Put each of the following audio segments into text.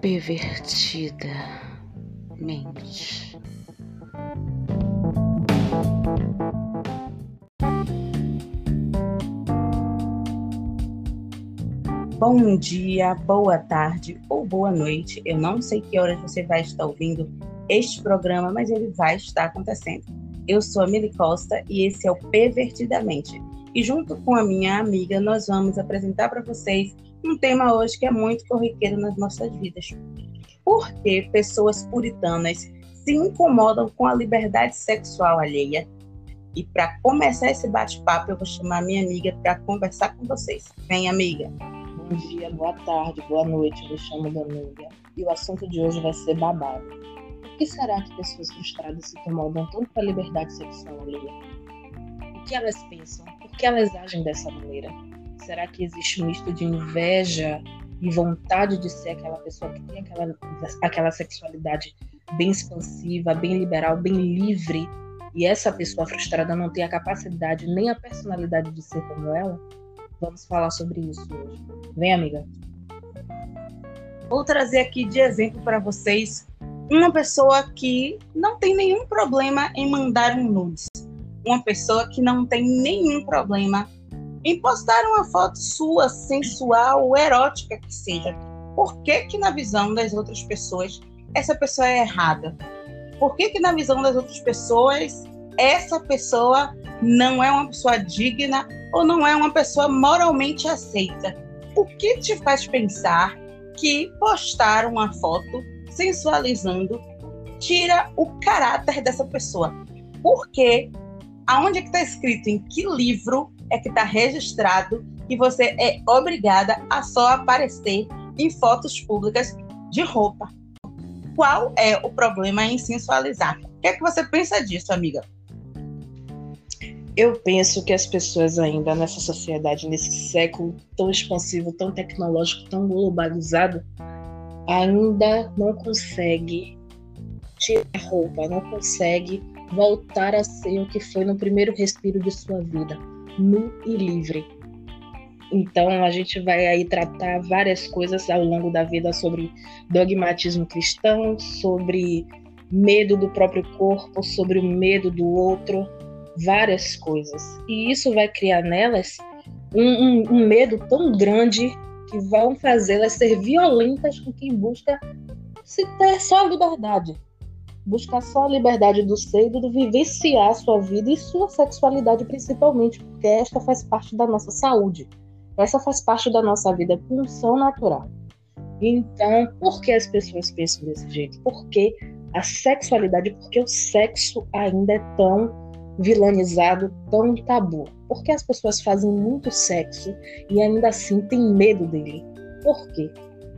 pervertida mente. Bom dia, boa tarde ou boa noite. Eu não sei que horas você vai estar ouvindo este programa, mas ele vai estar acontecendo. Eu sou a Mili Costa e esse é o Pervertidamente. E junto com a minha amiga, nós vamos apresentar para vocês um tema hoje que é muito corriqueiro nas nossas vidas. Por que pessoas puritanas se incomodam com a liberdade sexual alheia? E para começar esse bate-papo, eu vou chamar minha amiga para conversar com vocês. Vem, amiga. Bom dia, boa tarde, boa noite. Me chamo Danúbia e o assunto de hoje vai ser babado. Por que será que pessoas frustradas se incomodam tanto com a liberdade sexual alheia? O que elas pensam? Por que elas agem dessa maneira? Será que existe um misto de inveja e vontade de ser aquela pessoa que tem aquela, aquela sexualidade bem expansiva, bem liberal, bem livre, e essa pessoa frustrada não tem a capacidade nem a personalidade de ser como ela? Vamos falar sobre isso hoje. Vem, amiga. Vou trazer aqui de exemplo para vocês uma pessoa que não tem nenhum problema em mandar um nudes. Uma pessoa que não tem nenhum problema em postar uma foto sua, sensual ou erótica que seja. Por que que na visão das outras pessoas essa pessoa é errada? Por que que na visão das outras pessoas essa pessoa não é uma pessoa digna ou não é uma pessoa moralmente aceita. O que te faz pensar que postar uma foto sensualizando tira o caráter dessa pessoa? Porque aonde é que está escrito, em que livro é que está registrado que você é obrigada a só aparecer em fotos públicas de roupa? Qual é o problema em sensualizar? O que é que você pensa disso, amiga? Eu penso que as pessoas ainda nessa sociedade, nesse século tão expansivo, tão tecnológico, tão globalizado, ainda não consegue tirar roupa, não consegue voltar a ser o que foi no primeiro respiro de sua vida, nu e livre. Então a gente vai aí tratar várias coisas ao longo da vida sobre dogmatismo cristão, sobre medo do próprio corpo, sobre o medo do outro, várias coisas. E isso vai criar nelas um, um, um medo tão grande que vão fazê-las ser violentas com quem busca se ter só a liberdade. Buscar só a liberdade do ser e do vivenciar a sua vida e sua sexualidade, principalmente, porque esta faz parte da nossa saúde. Essa faz parte da nossa vida, função natural. Então, por que as pessoas pensam desse jeito? Porque a sexualidade, porque o sexo ainda é tão vilanizado, tão tabu? Porque as pessoas fazem muito sexo e ainda assim têm medo dele? Por quê?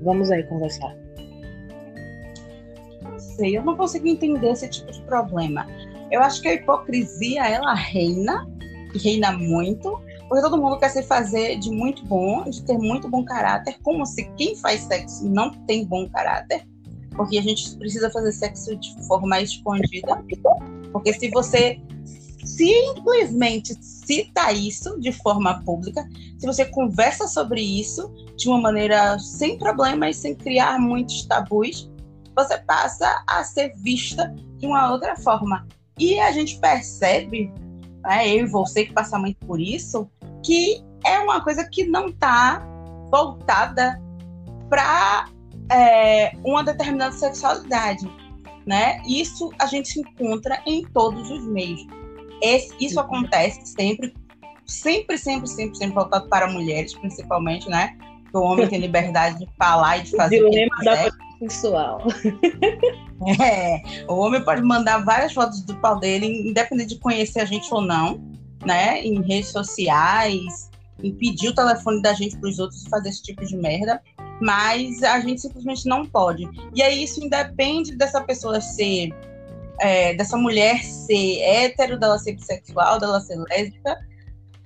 Vamos aí conversar. Sei, eu não consigo entender esse tipo de problema. Eu acho que a hipocrisia ela reina, reina muito, porque todo mundo quer se fazer de muito bom, de ter muito bom caráter, como se quem faz sexo não tem bom caráter, porque a gente precisa fazer sexo de forma escondida. Porque se você simplesmente cita isso de forma pública, se você conversa sobre isso de uma maneira sem problemas, sem criar muitos tabus, você passa a ser vista de uma outra forma. E a gente percebe, né, eu e você que passa muito por isso, que é uma coisa que não está voltada para é, uma determinada sexualidade. Né? Isso a gente encontra em todos os meios. Esse, isso acontece sempre, sempre, sempre, sempre, sempre voltado para mulheres, principalmente, né? o homem tem liberdade de falar e de fazer o que da sexual. É, o homem pode mandar várias fotos do pau dele, independente de conhecer a gente ou não, né? Em redes sociais, impedir o telefone da gente para os outros fazer esse tipo de merda, mas a gente simplesmente não pode. E aí isso independe dessa pessoa ser é, dessa mulher ser hétero, dela ser bissexual, dela ser lésbica.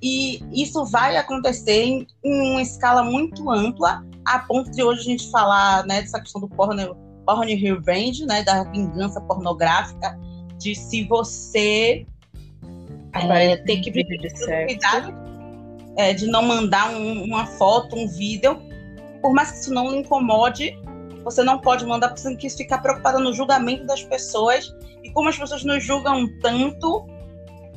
E isso vai acontecer em, em uma escala muito ampla, a ponto de hoje a gente falar né, dessa questão do porno, porno revenge, né, da vingança pornográfica, de se você é, ter que ter cuidado é, de não mandar um, uma foto, um vídeo, por mais que isso não lhe incomode, você não pode mandar, porque você tem que ficar preocupada no julgamento das pessoas. E como as pessoas nos julgam tanto,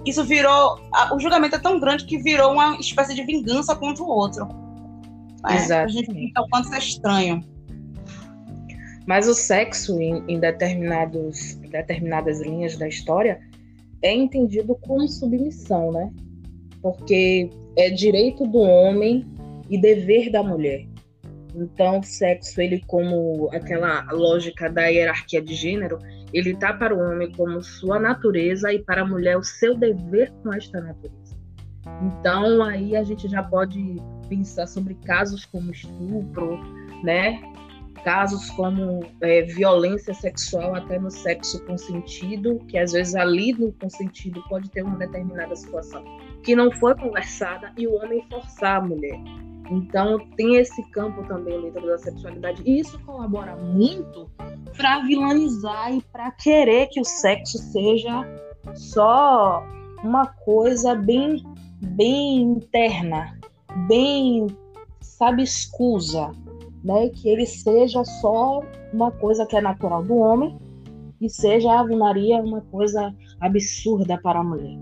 isso virou. o julgamento é tão grande que virou uma espécie de vingança contra o outro. É, Exato. A gente fica o quanto isso é estranho. Mas o sexo, em, em determinados, determinadas linhas da história, é entendido como submissão, né? Porque é direito do homem e dever da mulher. Então, o sexo, ele como aquela lógica da hierarquia de gênero, ele tá para o homem como sua natureza e para a mulher o seu dever com esta natureza. Então, aí a gente já pode pensar sobre casos como estupro, né? Casos como é, violência sexual até no sexo consentido, que às vezes ali no consentido pode ter uma determinada situação que não foi conversada e o homem forçar a mulher. Então tem esse campo também dentro da sexualidade e isso colabora muito para vilanizar e para querer que o sexo seja só uma coisa bem bem interna, bem sabe escusa, né? Que ele seja só uma coisa que é natural do homem e seja a Ave Maria uma coisa absurda para a mulher.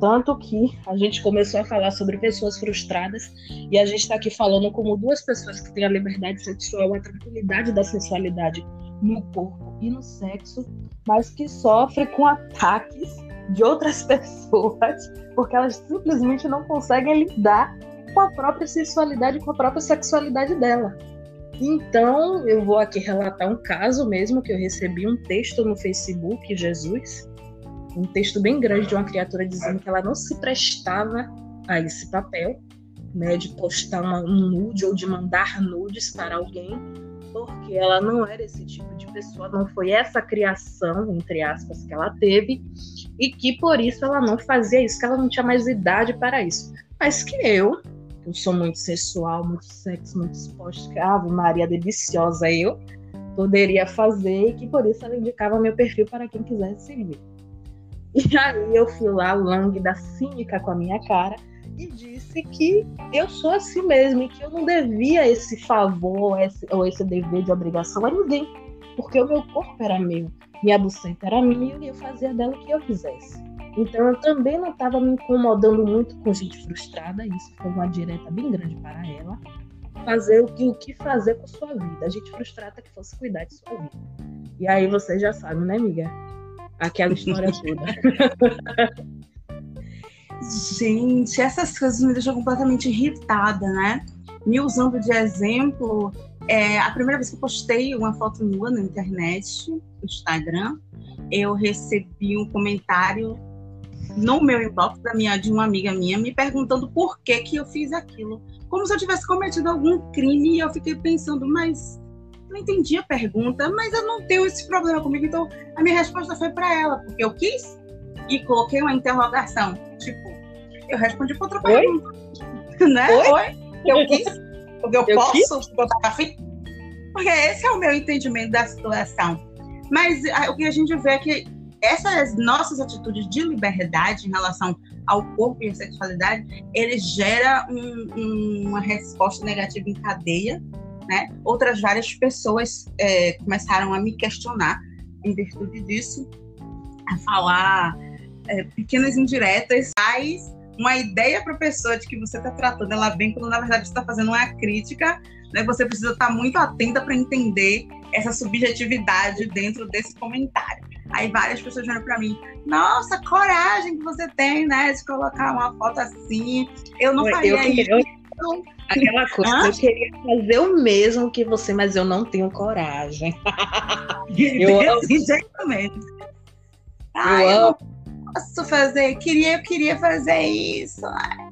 Tanto que a gente começou a falar sobre pessoas frustradas e a gente está aqui falando como duas pessoas que têm a liberdade sexual, a tranquilidade da sexualidade no corpo e no sexo, mas que sofrem com ataques de outras pessoas porque elas simplesmente não conseguem lidar com a própria sensualidade, com a própria sexualidade dela. Então, eu vou aqui relatar um caso mesmo que eu recebi um texto no Facebook, Jesus, um texto bem grande de uma criatura dizendo que ela não se prestava a esse papel, né, de postar uma, um nude ou de mandar nudes para alguém, porque ela não era esse tipo pessoa, não foi essa criação, entre aspas, que ela teve, e que por isso ela não fazia isso, que ela não tinha mais idade para isso. Mas que eu, eu sou muito sensual, muito sexo, muito exposta, Ave Maria deliciosa eu, poderia fazer, e que por isso ela indicava meu perfil para quem quisesse seguir. E aí eu fui lá, lânguida, cínica com a minha cara, e disse que eu sou assim mesmo e que eu não devia esse favor esse, ou esse dever de obrigação a ninguém, porque o meu corpo era meu, minha buceta era minha e eu ia fazer dela o que eu quisesse. Então eu também não estava me incomodando muito com gente frustrada, isso foi uma direta bem grande para ela. Fazer o que, o que fazer com sua vida. A gente frustrada que fosse cuidar de sua vida. E aí você já sabe, né, amiga? Aquela história toda. Gente, essas coisas me deixam completamente irritada, né? Me usando de exemplo, é, a primeira vez que eu postei uma foto nua na internet, no Instagram, eu recebi um comentário no meu inbox da minha, de uma amiga minha me perguntando por que, que eu fiz aquilo. Como se eu tivesse cometido algum crime e eu fiquei pensando, mas não entendi a pergunta, mas eu não tenho esse problema comigo. Então a minha resposta foi para ela, porque eu quis e coloquei uma interrogação. Tipo, eu respondi com outra Oi? pergunta. Né? Oi? Eu quis, porque eu, eu posso, porque eu tava afim. Porque esse é o meu entendimento da situação. Mas a, o que a gente vê é que essas nossas atitudes de liberdade em relação ao corpo e à sexualidade, ele gera um, um, uma resposta negativa em cadeia, né? Outras várias pessoas é, começaram a me questionar em virtude disso, a falar é, pequenas indiretas, mas uma ideia para a pessoa de que você está tratando ela bem, quando na verdade você está fazendo uma crítica, né? Você precisa estar tá muito atenta para entender essa subjetividade dentro desse comentário. Aí várias pessoas vieram para mim, nossa, coragem que você tem, né, de colocar uma foto assim. Eu não faria eu queria, isso. Eu, aquela coisa, Hã? eu queria fazer o mesmo que você, mas eu não tenho coragem. eu amo. Exatamente. Ai, eu, amo posso fazer, queria, eu queria fazer isso.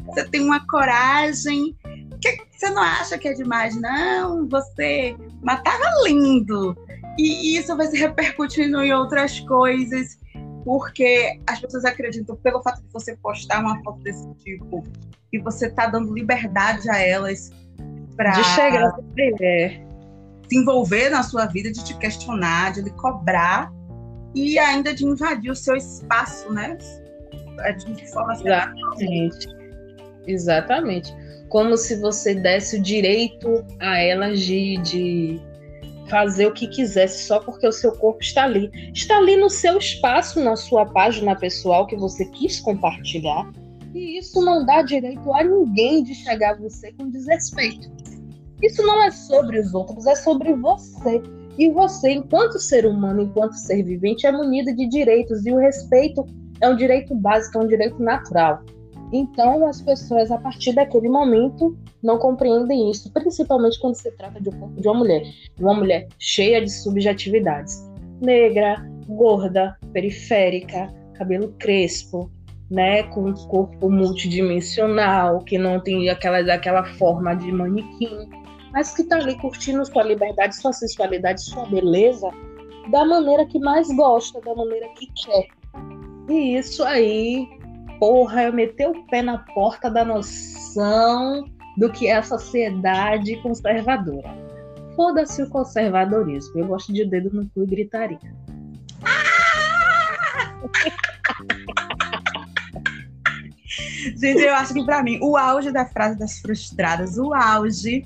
Você tem uma coragem. Que você não acha que é demais, não? Você matava lindo. E isso vai se repercutindo em outras coisas, porque as pessoas acreditam, pelo fato de você postar uma foto desse tipo, que você está dando liberdade a elas para de chegar se envolver na sua vida, de te questionar, de lhe cobrar e ainda de invadir o seu espaço, né? É de forma Exatamente. Exatamente. Como se você desse o direito a elas de, de fazer o que quisesse só porque o seu corpo está ali. Está ali no seu espaço, na sua página pessoal que você quis compartilhar. E isso não dá direito a ninguém de chegar a você com desrespeito. Isso não é sobre os outros, é sobre você. E você, enquanto ser humano, enquanto ser vivente, é munido de direitos. E o respeito é um direito básico, é um direito natural. Então, as pessoas, a partir daquele momento, não compreendem isso, principalmente quando se trata de um corpo de uma mulher. Uma mulher cheia de subjetividades. Negra, gorda, periférica, cabelo crespo, né, com um corpo multidimensional, que não tem aquela, aquela forma de manequim, mas que está ali curtindo sua liberdade, sua sensualidade, sua beleza, da maneira que mais gosta, da maneira que quer. E isso aí porra, eu meter o pé na porta da noção do que é a sociedade conservadora. Foda-se o conservadorismo. Eu gosto de dedo no cu e gritaria. Gente, eu acho que para mim o auge da frase das frustradas, o auge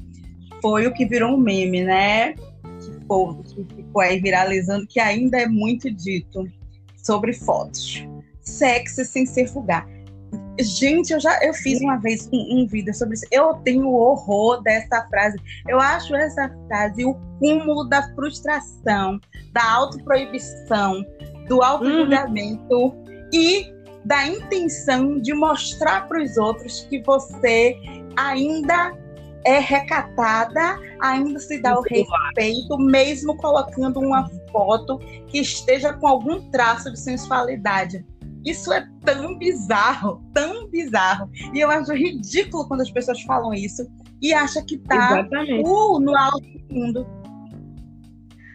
foi o que virou um meme, né? Que ficou aí viralizando, que ainda é muito dito sobre fotos sexy sem ser vulgar. Gente, eu já eu fiz uma vez um, um, vídeo sobre isso. Eu tenho horror dessa frase. Eu acho essa frase o cúmulo da frustração, da autoproibição, do auto-julgamento uhum. e da intenção de mostrar para os outros que você ainda é recatada, ainda se dá o respeito, mesmo colocando uma foto que esteja com algum traço de sensualidade. Isso é tão bizarro, tão bizarro. E eu acho ridículo quando as pessoas falam isso e acham que tá uh, no alto do mundo.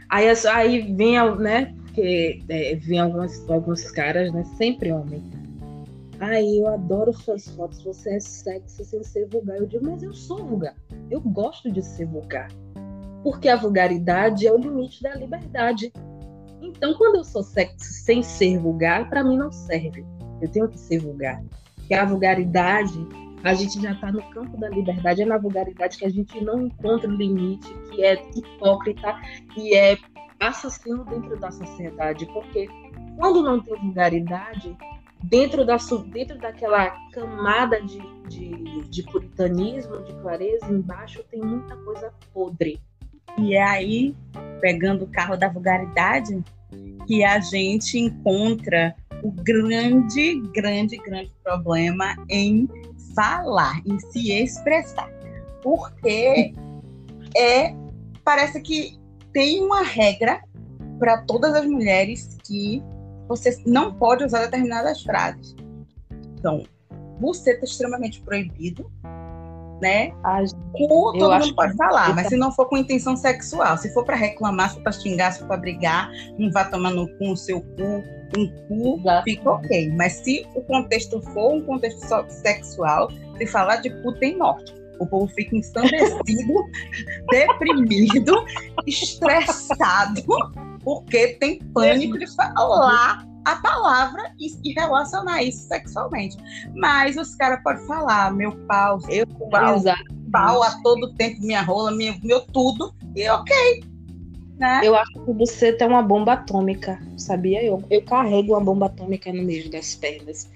Aí, aí vem, né? Porque é, vem alguns, alguns caras, né? Sempre homem. Aí eu adoro suas fotos, você é sexy sem ser vulgar. Eu digo, mas eu sou vulgar. Eu gosto de ser vulgar. Porque a vulgaridade é o limite da liberdade. Então, quando eu sou sexy sem ser vulgar, para mim não serve. Eu tenho que ser vulgar. Porque a vulgaridade, a gente já está no campo da liberdade, é na vulgaridade que a gente não encontra o limite, que é hipócrita e é assassino dentro da sociedade. Porque quando não tem vulgaridade, dentro, da, dentro daquela camada de, de, de puritanismo, de clareza, embaixo tem muita coisa podre. E é aí, pegando o carro da vulgaridade, que a gente encontra o grande, grande, grande problema em falar, em se expressar. Porque é parece que tem uma regra para todas as mulheres que você não pode usar determinadas frases. Então, você está extremamente proibido, né? Cu, todo mundo pode falar, mas se não for com intenção sexual, se for para reclamar, se for para xingar, se for para brigar, não vá tomar no cu o seu cu, um cu, Exato. fica ok. Mas se o contexto for um contexto sexual, se falar de cu tem morte. O povo fica ensandecido, deprimido, estressado, porque tem pânico de falar a palavra e, relacionar isso sexualmente. Mas os caras podem falar, meu pau, eu pau, pau a todo tempo, minha rola, meu, meu tudo, e ok. Né? Eu acho que você tem uma bomba atômica, sabia? Eu, eu carrego uma bomba atômica no meio das pernas.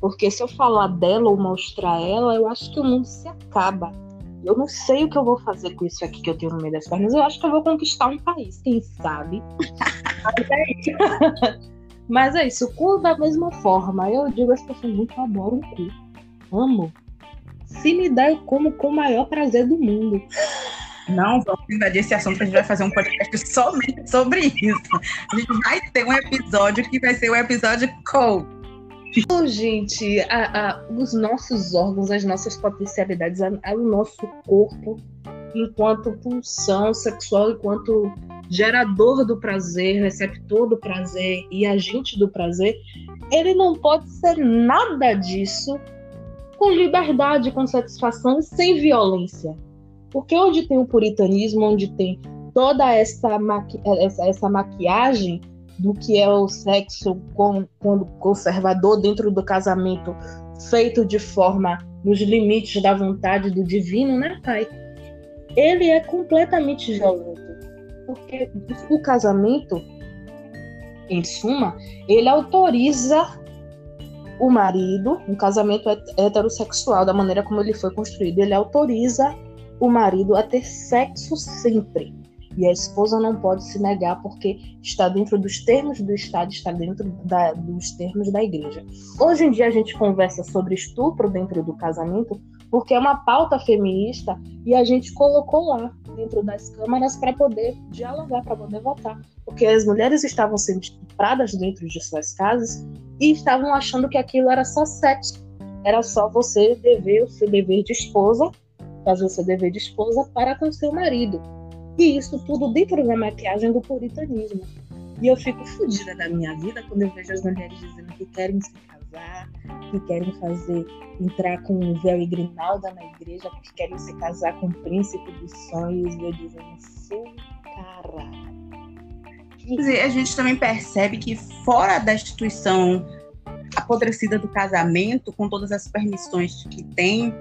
Porque se eu falar dela ou mostrar ela, eu acho que o mundo se acaba. Eu não sei o que eu vou fazer com isso aqui que eu tenho no meio das pernas. Eu acho que eu vou conquistar um país, quem sabe? Mas é isso, o cu da mesma forma. Eu digo as pessoas muito adoram o cu. Amo. Se me der, eu como com o maior prazer do mundo. Não vamos invadir esse assunto, a gente vai fazer um podcast somente sobre isso. A gente vai ter um episódio que vai ser o um episódio cold. Então, gente, a, a, os nossos órgãos, as nossas potencialidades, o nosso corpo, enquanto pulsão sexual, enquanto gerador do prazer, receptor do prazer e agente do prazer, ele não pode ser nada disso com liberdade, com satisfação sem violência. Porque onde tem o puritanismo, onde tem toda essa, maqui essa, essa maquiagem do que é o sexo com, conservador dentro do casamento, feito de forma nos limites da vontade do divino, né, Pai? Ele é completamente violento Porque o casamento, em suma, ele autoriza o marido, um casamento heterossexual, da maneira como ele foi construído, ele autoriza o marido a ter sexo sempre. E a esposa não pode se negar porque está dentro dos termos do Estado, está dentro da, dos termos da igreja. Hoje em dia a gente conversa sobre estupro dentro do casamento porque é uma pauta feminista e a gente colocou lá dentro das câmaras para poder dialogar, para poder votar. Porque as mulheres estavam sendo estupradas dentro de suas casas e estavam achando que aquilo era só sexo. Era só você dever o seu dever de esposa, fazer o seu dever de esposa para com seu marido. E isso tudo dentro da maquiagem do puritanismo. E eu fico fodida da minha vida quando eu vejo as mulheres dizendo que querem se casar, que querem fazer, entrar com um véu e grinalda na igreja, que querem se casar com o príncipe dos sonhos. E eu dizendo, sim, caralho. A gente também percebe que fora da instituição apodrecida do casamento, com todas as permissões que tem,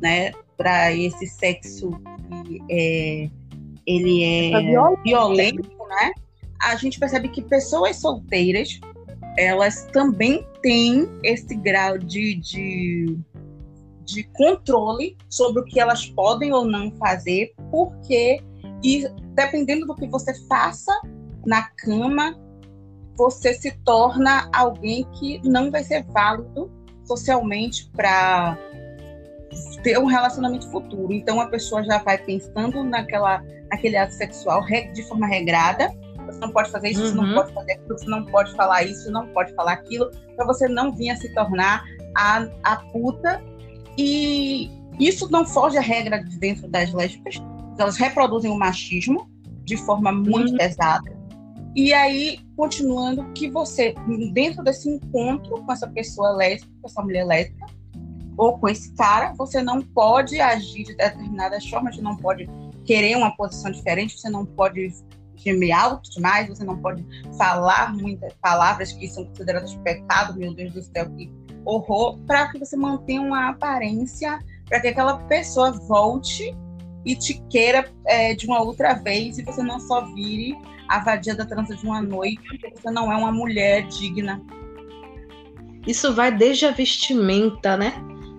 né, para esse sexo que é, ele é violento, violento, né? A gente percebe que pessoas solteiras elas também têm esse grau de, de, de controle sobre o que elas podem ou não fazer, porque e dependendo do que você faça na cama, você se torna alguém que não vai ser válido socialmente para ter um relacionamento futuro. Então a pessoa já vai pensando naquela, naquele ato sexual de forma regrada você não pode fazer isso, uhum. você não uhum. pode fazer aquilo, você não pode falar isso, não pode falar aquilo, para você não vir a se tornar a, a puta. E isso não foge à regra de dentro das lésbicas, elas reproduzem o machismo de forma muito uhum. pesada. E aí, continuando, que você, dentro desse encontro com essa pessoa lésbica, com essa mulher lésbica, ou com esse cara, você não pode agir de determinadas formas, você não pode querer uma posição diferente, você não pode gemer alto demais, você não pode falar muitas palavras que são consideradas pecado, meu Deus do céu, que horror, para que você mantenha uma aparência, para que aquela pessoa volte e te queira é, de uma outra vez e você não só vire a vadia da trança de uma noite, porque você não é uma mulher digna. Isso vai desde a vestimenta, né?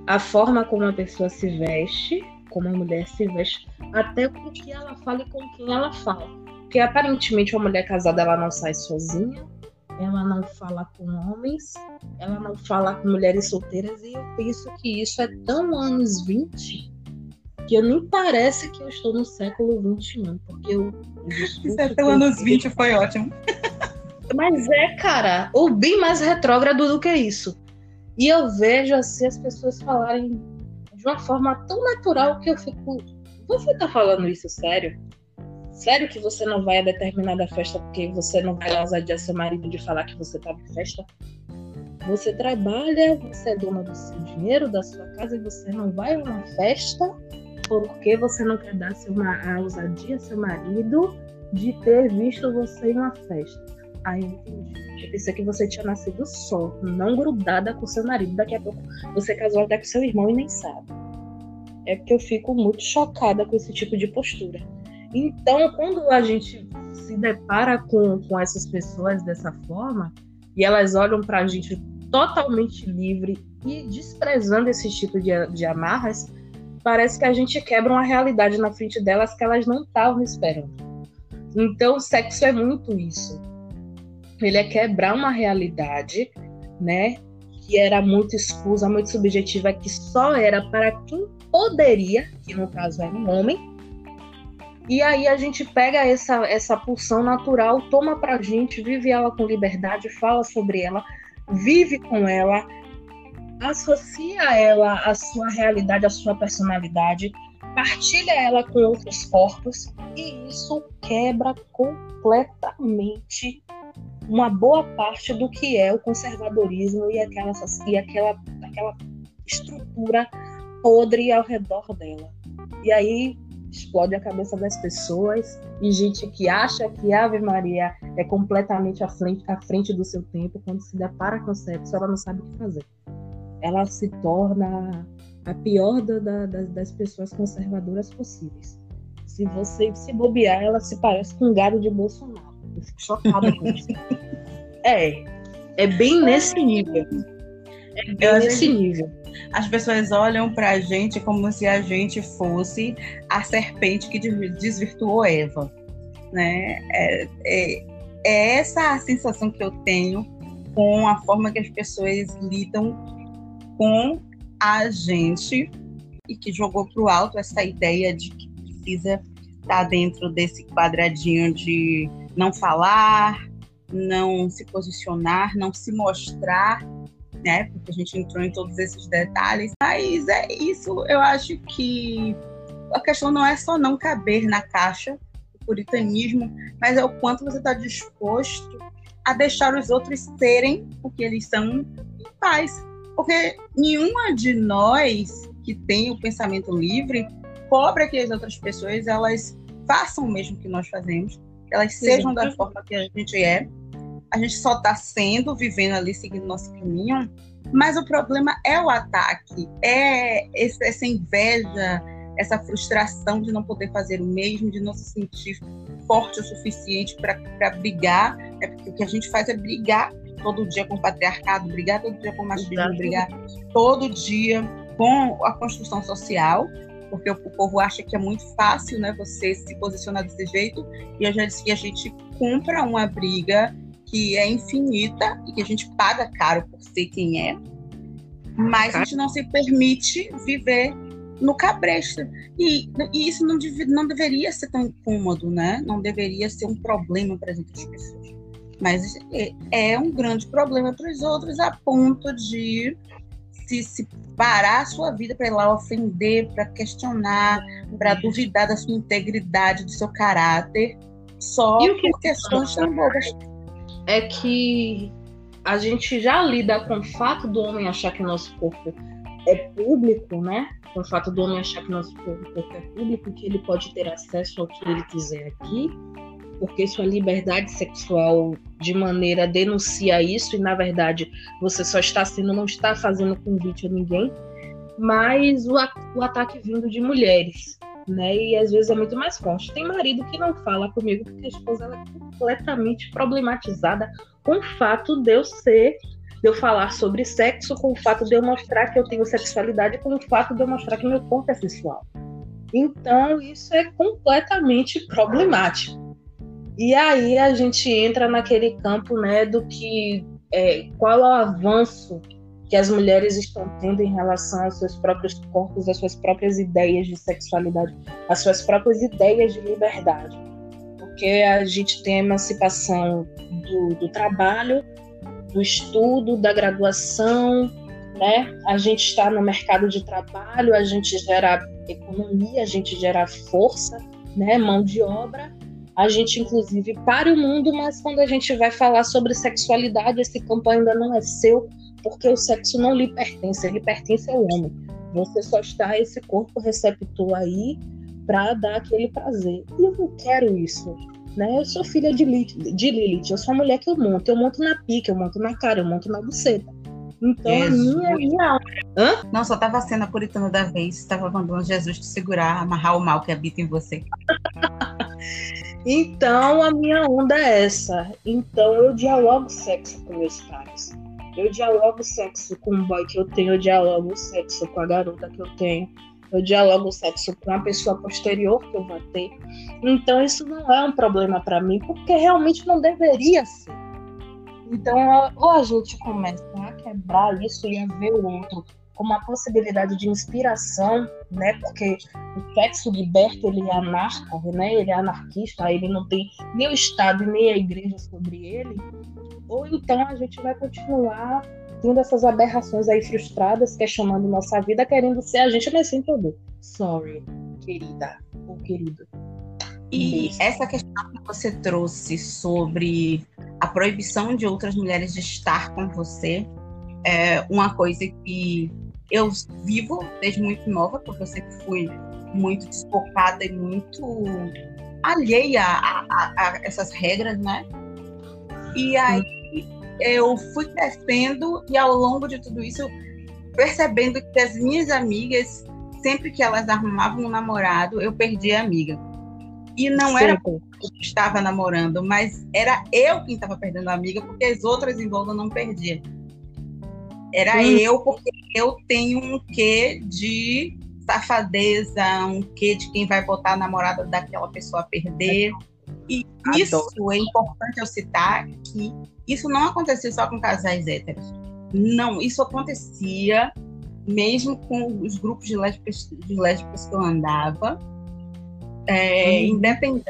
A forma como a pessoa se veste, como a mulher se veste, até com o que ela fala e com quem ela fala. Porque aparentemente uma mulher casada ela não sai sozinha, ela não fala com homens, ela não fala com mulheres solteiras, e eu penso que isso é tão anos 20 que eu nem parece que eu estou no século 21, porque eu. Isso é tão anos 20 foi ótimo. Mas é, cara, ou bem mais retrógrado do que isso. E eu vejo assim as pessoas falarem de uma forma tão natural que eu fico. Você tá falando isso sério? Sério que você não vai a determinada festa porque você não vai ousadia seu marido de falar que você tá em festa? Você trabalha, você é dona do seu dinheiro, da sua casa, e você não vai a uma festa porque você não quer dar a ousadia seu marido de ter visto você em uma festa. Aí eu entendi. Eu pensei que você tinha nascido só, não grudada com seu marido. Daqui a pouco você casou até com seu irmão e nem sabe. É porque eu fico muito chocada com esse tipo de postura. Então, quando a gente se depara com, com essas pessoas dessa forma, e elas olham para a gente totalmente livre e desprezando esse tipo de, de amarras, parece que a gente quebra uma realidade na frente delas que elas não estavam esperando. Então, sexo é muito isso. Ele é quebrar uma realidade, né? Que era muito escusa, muito subjetiva, que só era para quem poderia, que no caso era um homem, e aí a gente pega essa, essa pulsão natural, toma pra gente, vive ela com liberdade, fala sobre ela, vive com ela, associa ela à sua realidade, à sua personalidade, partilha ela com outros corpos e isso quebra completamente uma boa parte do que é o conservadorismo e aquela, e aquela, aquela estrutura podre ao redor dela. E aí explode a cabeça das pessoas e gente que acha que Ave Maria é completamente à frente, à frente do seu tempo, quando se depara com sexo, ela não sabe o que fazer. Ela se torna a pior da, da, das pessoas conservadoras possíveis. Se você se bobear, ela se parece com um gado de Bolsonaro. Eu fico chocada com isso. é, é bem nesse nível. É bem Eu nesse nível. As pessoas olham pra gente como se a gente fosse a serpente que desvirtuou Eva. Né? É, é, é essa a sensação que eu tenho com a forma que as pessoas lidam com a gente e que jogou para o alto essa ideia de que precisa estar tá dentro desse quadradinho de não falar, não se posicionar, não se mostrar, né? Porque a gente entrou em todos esses detalhes. Mas é isso, eu acho que a questão não é só não caber na caixa do puritanismo, mas é o quanto você está disposto a deixar os outros serem o que eles são em paz. Porque nenhuma de nós que tem o pensamento livre cobra que as outras pessoas elas façam o mesmo que nós fazemos, que elas sejam da forma que a gente é. A gente só está sendo, vivendo ali, seguindo nosso caminho. Mas o problema é o ataque, é essa inveja, essa frustração de não poder fazer o mesmo, de não se sentir forte o suficiente para brigar. É porque o que a gente faz é brigar todo dia com o patriarcado, brigar todo dia com o machismo, brigar todo dia com a construção social, porque o, povo acha que é muito fácil, né, você se posicionar desse jeito, e a gente, a gente compra uma briga que é infinita e que a gente paga caro por ser quem é, mas a gente não se permite viver no cabresto. E, e isso não, deve, não deveria ser tão incômodo, né? Não deveria ser um problema para as outras pessoas. Mas é, é um grande problema para os outros, a ponto de se, se parar a sua vida para ir lá ofender, para questionar, para duvidar da sua integridade, do seu caráter, só e por questões tão bobas. É que a gente já lida com o fato do homem achar que nosso corpo é público, né? Com o fato do homem achar que nosso corpo é público, que ele pode ter acesso ao que ele quiser aqui porque sua liberdade sexual de maneira denuncia isso e na verdade você só está sendo não está fazendo convite a ninguém, mas o, o ataque vindo de mulheres, né? E às vezes é muito mais forte. Tem marido que não fala comigo porque a esposa é completamente problematizada com o fato de eu ser de eu falar sobre sexo, com o fato de eu mostrar que eu tenho sexualidade, com o fato de eu mostrar que meu corpo é sensual. Então, isso é completamente problemático. E aí a gente entra naquele campo né, do que é, qual é o avanço que as mulheres estão tendo em relação aos seus próprios corpos, às suas próprias ideias de sexualidade, às suas próprias ideias de liberdade. Porque a gente tem a emancipação do, do trabalho, do estudo, da graduação, né? A gente está no mercado de trabalho, a gente gera economia, a gente gera força, né? Mão de obra a gente, inclusive, para o mundo, mas quando a gente vai falar sobre sexualidade, esse campo ainda não é seu, porque o sexo não lhe pertence, ele pertence ao homem. Você só está esse corpo receptor aí para dar aquele prazer. E eu não quero isso. Né? Eu sou filha de Lilith, de Lilith, eu sou a mulher que eu monto. Eu monto na pica, eu monto na cara, eu monto na buceta. Então, Jesus. a minha, minha. Hã? Não, só estava sendo a puritana da vez, estava mandando Jesus te segurar, amarrar o mal que habita em você. Então a minha onda é essa. Então eu dialogo sexo com meus pais. Eu dialogo sexo com o boy que eu tenho, eu dialogo sexo com a garota que eu tenho, eu dialogo sexo com a pessoa posterior que eu vou ter. Então isso não é um problema para mim, porque realmente não deveria ser. Então, ou a gente começa a quebrar isso e a ver o outro como uma possibilidade de inspiração, né? Porque o sexo liberto ele é anarco, né? Ele é anarquista, ele não tem nem o Estado nem a igreja sobre ele. Ou então a gente vai continuar tendo essas aberrações aí frustradas, questionando nossa vida, querendo ser a gente, sem poder. Sorry, querida ou querido. E essa questão que você trouxe sobre a proibição de outras mulheres de estar com você é uma coisa que eu vivo desde muito nova, porque eu sempre fui muito desfocada e muito alheia a, a, a essas regras, né? E aí eu fui crescendo e ao longo de tudo isso percebendo que as minhas amigas, sempre que elas arrumavam um namorado, eu perdia a amiga. E não era porque eu estava namorando, mas era eu quem estava perdendo a amiga, porque as outras em volta não perdiam. Era hum. eu, porque eu tenho um quê de safadeza, um quê de quem vai botar a namorada daquela pessoa a perder. E Adoro. isso é importante eu citar que isso não acontecia só com casais héteros. Não, isso acontecia mesmo com os grupos de lésbicas, de lésbicas que eu andava. É, uhum. Independente,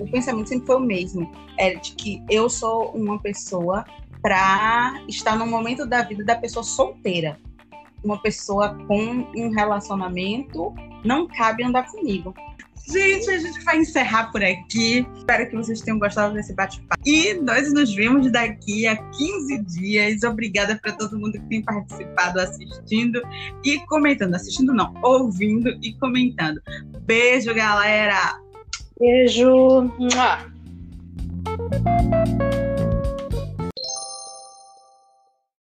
o pensamento sempre foi o mesmo. É de que eu sou uma pessoa para estar no momento da vida da pessoa solteira. Uma pessoa com um relacionamento não cabe andar comigo. Gente, a gente vai encerrar por aqui. Espero que vocês tenham gostado desse bate-papo. E nós nos vemos daqui a 15 dias. Obrigada para todo mundo que tem participado, assistindo e comentando. Assistindo não, ouvindo e comentando. Beijo, galera! Beijo!